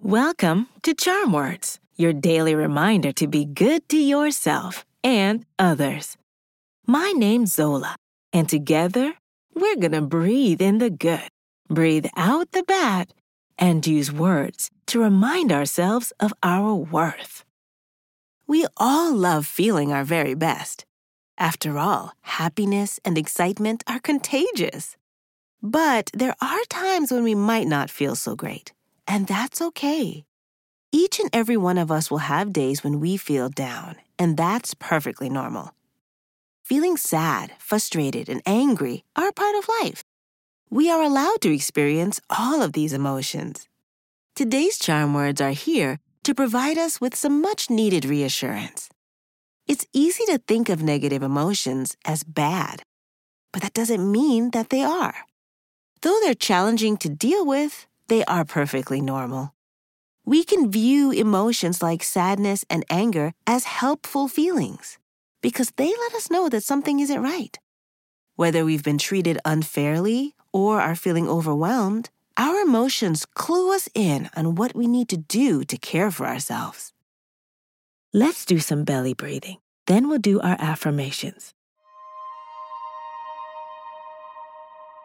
Welcome to Charm Words, your daily reminder to be good to yourself and others. My name's Zola, and together we're going to breathe in the good, breathe out the bad, and use words to remind ourselves of our worth. We all love feeling our very best. After all, happiness and excitement are contagious. But there are times when we might not feel so great, and that's okay. Each and every one of us will have days when we feel down, and that's perfectly normal. Feeling sad, frustrated, and angry are a part of life. We are allowed to experience all of these emotions. Today's charm words are here to provide us with some much needed reassurance. It's easy to think of negative emotions as bad, but that doesn't mean that they are. Though they're challenging to deal with, they are perfectly normal. We can view emotions like sadness and anger as helpful feelings because they let us know that something isn't right. Whether we've been treated unfairly or are feeling overwhelmed, our emotions clue us in on what we need to do to care for ourselves. Let's do some belly breathing. Then we'll do our affirmations.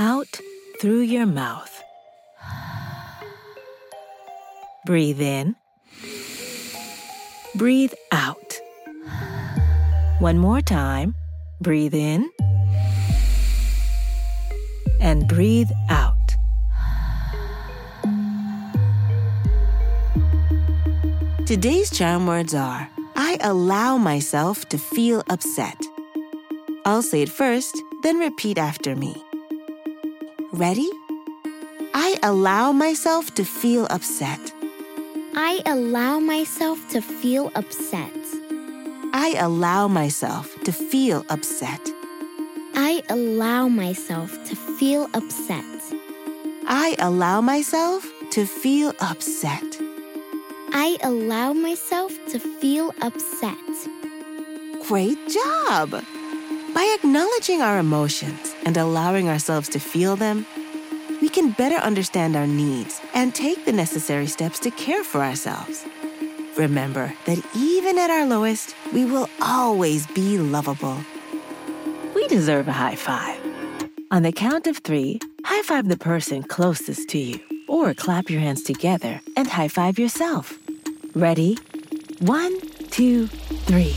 out through your mouth. Breathe in, breathe out. One more time. Breathe in and breathe out. Today's charm words are I allow myself to feel upset. I'll say it first, then repeat after me. Ready? I allow myself to feel upset. I allow myself to feel upset. I allow myself to feel upset. I allow myself to feel upset. I allow myself to feel upset. I allow myself to feel upset. Great job! By acknowledging our emotions and allowing ourselves to feel them, we can better understand our needs and take the necessary steps to care for ourselves. Remember that even at our lowest, we will always be lovable. We deserve a high five. On the count of three, high five the person closest to you, or clap your hands together and high five yourself. Ready? One, two, three.